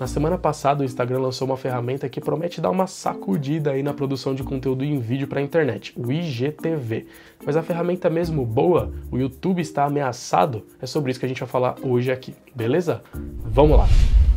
Na semana passada, o Instagram lançou uma ferramenta que promete dar uma sacudida aí na produção de conteúdo em vídeo para a internet, o IGTV. Mas a ferramenta mesmo boa, o YouTube está ameaçado? É sobre isso que a gente vai falar hoje aqui, beleza? Vamos lá!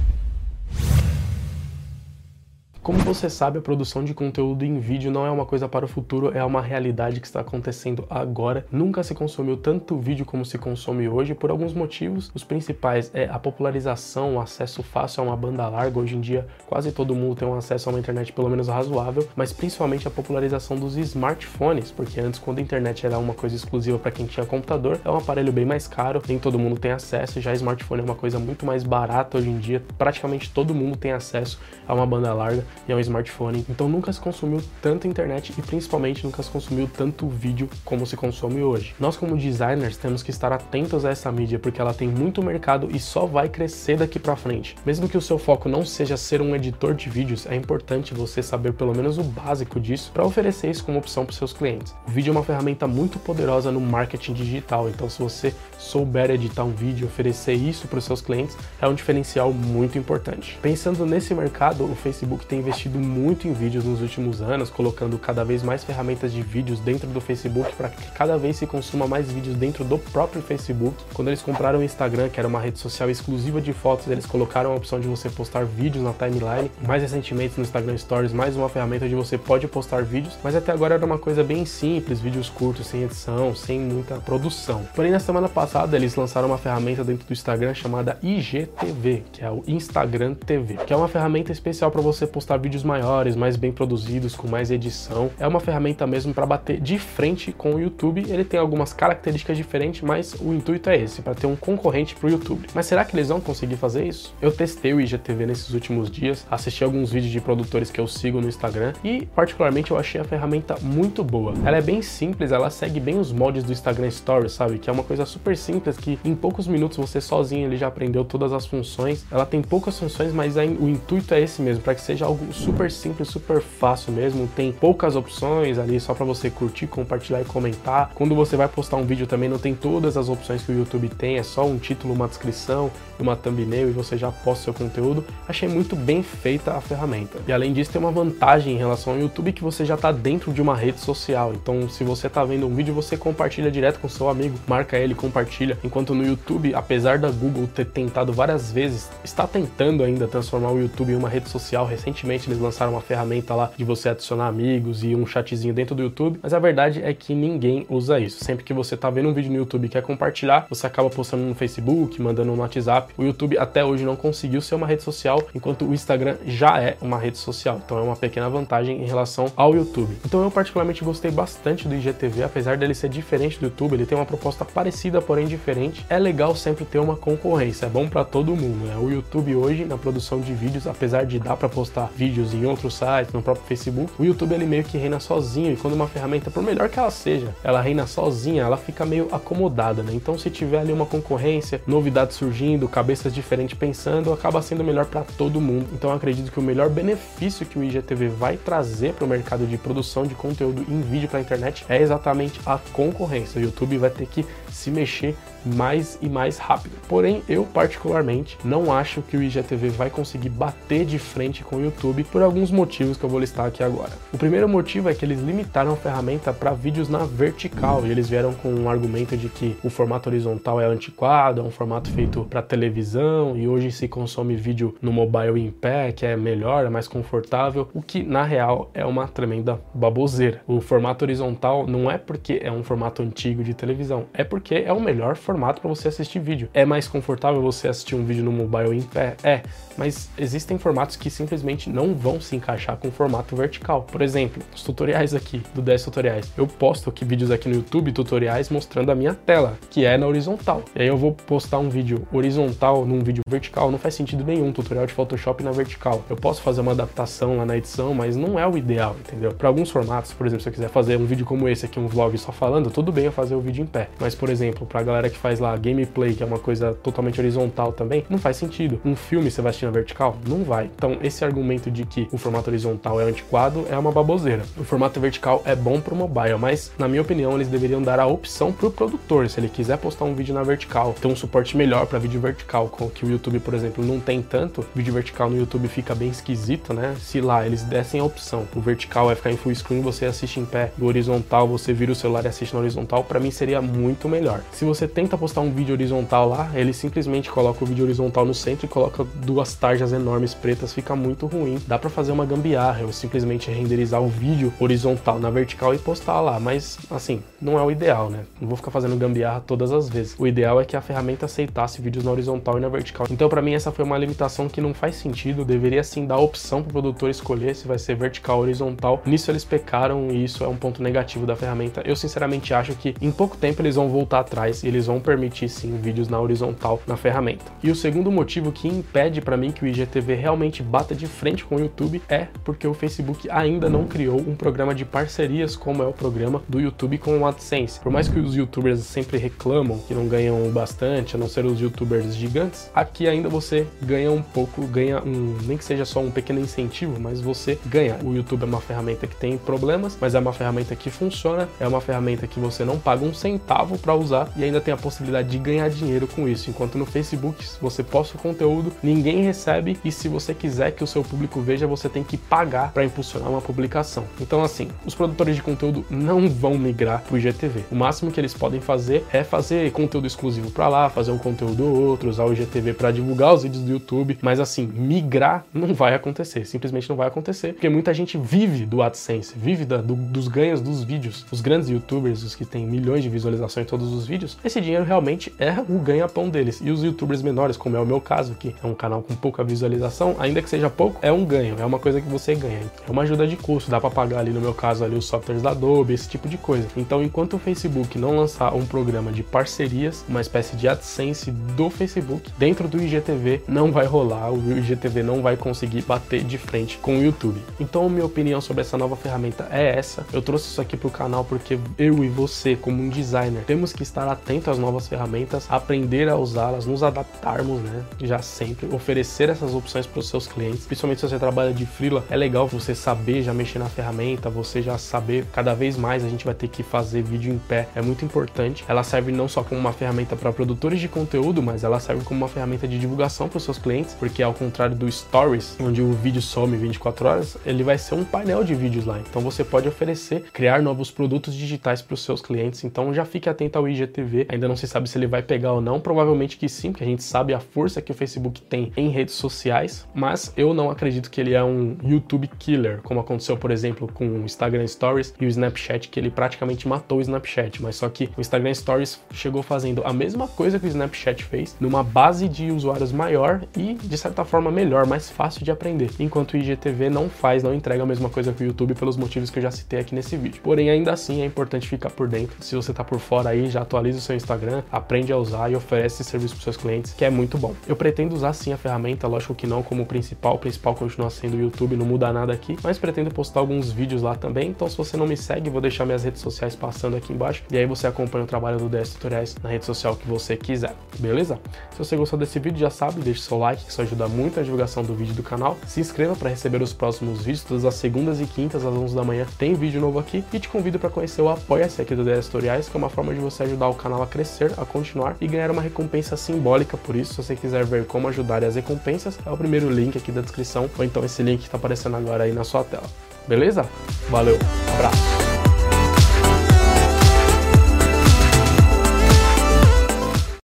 Como você sabe, a produção de conteúdo em vídeo não é uma coisa para o futuro, é uma realidade que está acontecendo agora. Nunca se consumiu tanto vídeo como se consome hoje, por alguns motivos. Os principais é a popularização, o acesso fácil a uma banda larga. Hoje em dia, quase todo mundo tem um acesso a uma internet pelo menos razoável, mas principalmente a popularização dos smartphones, porque antes, quando a internet era uma coisa exclusiva para quem tinha computador, é um aparelho bem mais caro, nem todo mundo tem acesso. Já smartphone é uma coisa muito mais barata hoje em dia, praticamente todo mundo tem acesso a uma banda larga e é um smartphone, então nunca se consumiu tanta internet e principalmente nunca se consumiu tanto vídeo como se consome hoje. Nós como designers temos que estar atentos a essa mídia porque ela tem muito mercado e só vai crescer daqui para frente. Mesmo que o seu foco não seja ser um editor de vídeos, é importante você saber pelo menos o básico disso para oferecer isso como opção para seus clientes. O vídeo é uma ferramenta muito poderosa no marketing digital, então se você souber editar um vídeo e oferecer isso para os seus clientes, é um diferencial muito importante. Pensando nesse mercado, o Facebook tem investido muito em vídeos nos últimos anos, colocando cada vez mais ferramentas de vídeos dentro do Facebook para que cada vez se consuma mais vídeos dentro do próprio Facebook. Quando eles compraram o Instagram, que era uma rede social exclusiva de fotos, eles colocaram a opção de você postar vídeos na timeline. Mais recentemente no Instagram Stories, mais uma ferramenta onde você pode postar vídeos, mas até agora era uma coisa bem simples, vídeos curtos, sem edição, sem muita produção. Porém, na semana passada eles lançaram uma ferramenta dentro do Instagram chamada IGTV, que é o Instagram TV, que é uma ferramenta especial para você postar vídeos maiores, mais bem produzidos, com mais edição. É uma ferramenta mesmo para bater de frente com o YouTube. Ele tem algumas características diferentes, mas o intuito é esse, para ter um concorrente para o YouTube. Mas será que eles vão conseguir fazer isso? Eu testei o IGTV nesses últimos dias, assisti alguns vídeos de produtores que eu sigo no Instagram e, particularmente, eu achei a ferramenta muito boa. Ela é bem simples, ela segue bem os moldes do Instagram Stories, sabe? Que é uma coisa super simples que em poucos minutos você sozinho ele já aprendeu todas as funções. Ela tem poucas funções, mas o intuito é esse mesmo, para que seja algo super simples, super fácil mesmo. Tem poucas opções ali só para você curtir, compartilhar e comentar. Quando você vai postar um vídeo também não tem todas as opções que o YouTube tem, é só um título, uma descrição, uma thumbnail e você já posta seu conteúdo. Achei muito bem feita a ferramenta. E além disso, tem uma vantagem em relação ao YouTube que você já está dentro de uma rede social. Então, se você está vendo um vídeo, você compartilha direto com seu amigo, marca ele, compartilha. Enquanto no YouTube, apesar da Google ter tentado várias vezes, está tentando ainda transformar o YouTube em uma rede social. Recentemente eles lançaram uma ferramenta lá de você adicionar amigos e um chatzinho dentro do YouTube, mas a verdade é que ninguém usa isso. Sempre que você tá vendo um vídeo no YouTube e quer compartilhar, você acaba postando no Facebook, mandando no WhatsApp. O YouTube até hoje não conseguiu ser uma rede social, enquanto o Instagram já é uma rede social. Então é uma pequena vantagem em relação ao YouTube. Então eu particularmente gostei bastante do IGTV, apesar dele ser diferente do YouTube, ele tem uma proposta parecida, porém diferente. É legal sempre ter uma concorrência, é bom para todo mundo, né? O YouTube hoje na produção de vídeos, apesar de dar para postar vídeos em outros sites, no próprio Facebook, o YouTube ele meio que reina sozinho e quando uma ferramenta, por melhor que ela seja, ela reina sozinha, ela fica meio acomodada, né? Então se tiver ali uma concorrência, novidades surgindo, cabeças diferentes pensando, acaba sendo melhor para todo mundo. Então acredito que o melhor benefício que o IGTV vai trazer para o mercado de produção de conteúdo em vídeo para a internet é exatamente a concorrência. O YouTube vai ter que se mexer mais e mais rápido. Porém, eu particularmente não acho que o IGTV vai conseguir bater de frente com o YouTube por alguns motivos que eu vou listar aqui agora. O primeiro motivo é que eles limitaram a ferramenta para vídeos na vertical e eles vieram com um argumento de que o formato horizontal é antiquado, é um formato feito para televisão e hoje se consome vídeo no mobile em pé, que é melhor, é mais confortável, o que na real é uma tremenda baboseira. O formato horizontal não é porque é um formato antigo de televisão, é porque é o melhor formato para você assistir vídeo. É mais confortável você assistir um vídeo no mobile em pé? É, mas existem formatos que simplesmente não vão se encaixar com o formato vertical. Por exemplo, os tutoriais aqui do 10 tutoriais. Eu posto aqui vídeos aqui no YouTube, tutoriais mostrando a minha tela, que é na horizontal. E aí eu vou postar um vídeo horizontal num vídeo vertical, não faz sentido nenhum tutorial de Photoshop na vertical. Eu posso fazer uma adaptação lá na edição, mas não é o ideal, entendeu? Para alguns formatos, por exemplo, se eu quiser fazer um vídeo como esse aqui, um vlog só falando, tudo bem eu fazer o vídeo em pé. Mas por exemplo, pra galera que faz lá gameplay, que é uma coisa totalmente horizontal também, não faz sentido. Um filme você vai assistir na vertical? Não vai. Então, esse argumento de que o formato horizontal é antiquado é uma baboseira. O formato vertical é bom pro mobile, mas, na minha opinião, eles deveriam dar a opção pro produtor, se ele quiser postar um vídeo na vertical, ter um suporte melhor para vídeo vertical, que o YouTube, por exemplo, não tem tanto, vídeo vertical no YouTube fica bem esquisito, né? Se lá eles dessem a opção, o vertical é ficar em full screen, você assiste em pé, o horizontal você vira o celular e assiste na horizontal, para mim seria muito melhor. Se você tenta postar um vídeo horizontal lá, ele simplesmente coloca o vídeo horizontal no centro e coloca duas tarjas enormes pretas, fica muito ruim. Dá para fazer uma gambiarra, eu simplesmente renderizar o vídeo horizontal na vertical e postar lá, mas assim, não é o ideal, né? Não vou ficar fazendo gambiarra todas as vezes. O ideal é que a ferramenta aceitasse vídeos na horizontal e na vertical. Então, para mim, essa foi uma limitação que não faz sentido. Deveria sim dar opção para o produtor escolher se vai ser vertical ou horizontal. Nisso eles pecaram e isso é um ponto negativo da ferramenta. Eu sinceramente acho que em pouco tempo eles vão voltar atrás e eles vão permitir sim vídeos na horizontal na ferramenta. E o segundo motivo que impede para mim que o IGTV realmente bata de frente com o YouTube é porque o Facebook ainda não criou um programa de parcerias como é o programa do YouTube com o AdSense. Por mais que os YouTubers sempre reclamam que não ganham bastante, a não ser os YouTubers gigantes, aqui ainda você ganha um pouco, ganha um, nem que seja só um pequeno incentivo, mas você ganha. O YouTube é uma ferramenta que tem problemas, mas é uma ferramenta que funciona, é uma ferramenta que você não paga um centavo para usar e ainda tem a possibilidade de ganhar dinheiro com isso. Enquanto no Facebook você posta o conteúdo, ninguém recebe e se você quiser que o seu público veja, você tem que pagar para impulsionar uma publicação. Então assim, os produtores de conteúdo não vão migrar para o IGTV. O máximo que eles podem fazer é fazer conteúdo exclusivo para lá, fazer um conteúdo ou outro, usar o IGTV para divulgar os vídeos do YouTube, mas assim, migrar não vai acontecer, simplesmente não vai acontecer, porque muita gente vive do AdSense, vive da, do, dos ganhos dos vídeos. Os grandes YouTubers, os que têm milhões de visualizações todos os vídeos, esse dinheiro realmente é o ganha-pão deles. E os YouTubers menores, como é o meu caso, que é um canal com pouca visualização, ainda que seja pouco, é um ganho, é uma coisa que você ganha. É uma ajuda de custo, dá para pagar ali no meu caso ali os softwares da Adobe, esse tipo de coisa. Então, enquanto o Facebook não lançar um programa de parcerias, uma espécie de AdSense do Facebook, dentro do IGTV não vai rolar, o IGTV não vai conseguir bater de frente com o YouTube. Então, minha opinião sobre essa nova ferramenta é essa. Eu trouxe isso aqui pro canal porque eu e você, como um designer, temos que estar atento às novas ferramentas, aprender a usá-las, nos adaptarmos, né? Já sempre oferecer essas opções para os seus clientes, principalmente se você trabalha de freela, é legal você saber já mexer na ferramenta, você já saber cada vez mais a gente vai ter que fazer vídeo em pé, é muito importante. Ela serve não só como uma ferramenta para produtores de conteúdo, mas ela serve como uma ferramenta de divulgação para os seus clientes, porque ao contrário do Stories, onde o vídeo some 24 horas, ele vai ser um painel de vídeos lá. Então você pode oferecer, criar novos produtos digitais para os seus clientes. Então já fique atento ao IGTV. Ainda não se sabe se ele vai pegar ou não, provavelmente que sim, porque a gente sabe a força que o Facebook tem em redes sociais, mas eu não acredito que ele é um YouTube killer, como aconteceu, por exemplo, com o Instagram Stories e o Snapchat, que ele praticamente matou o Snapchat, mas só que o Instagram Stories chegou fazendo a mesma coisa que o Snapchat fez, numa base de usuários maior e, de certa forma, melhor, mais fácil de aprender. Enquanto o IGTV não faz, não entrega a mesma coisa que o YouTube pelos motivos que eu já citei aqui nesse vídeo. Porém, ainda assim, é importante ficar por dentro. Se você tá por fora aí, já atualiza o seu Instagram, aprende a usar e oferece esse serviço para seus clientes, que é muito bom. Eu pretendo usar sim a ferramenta, lógico que não como principal, o principal continua sendo o YouTube, não muda nada aqui, mas pretendo postar alguns vídeos lá também. Então, se você não me segue, vou deixar minhas redes sociais passando aqui embaixo e aí você acompanha o trabalho do DS Tutoriais na rede social que você quiser, beleza? Se você gostou desse vídeo, já sabe, deixe seu like, que isso ajuda muito a divulgação do vídeo do canal. Se inscreva para receber os próximos vídeos, todas as segundas e quintas às 11 da manhã tem vídeo novo aqui e te convido para conhecer o Apoia-se aqui do DS Tutoriais, que é uma forma de ajudar o canal a crescer, a continuar e ganhar uma recompensa simbólica por isso. Se você quiser ver como ajudar e as recompensas, é o primeiro link aqui da descrição ou então esse link que está aparecendo agora aí na sua tela. Beleza? Valeu, abraço!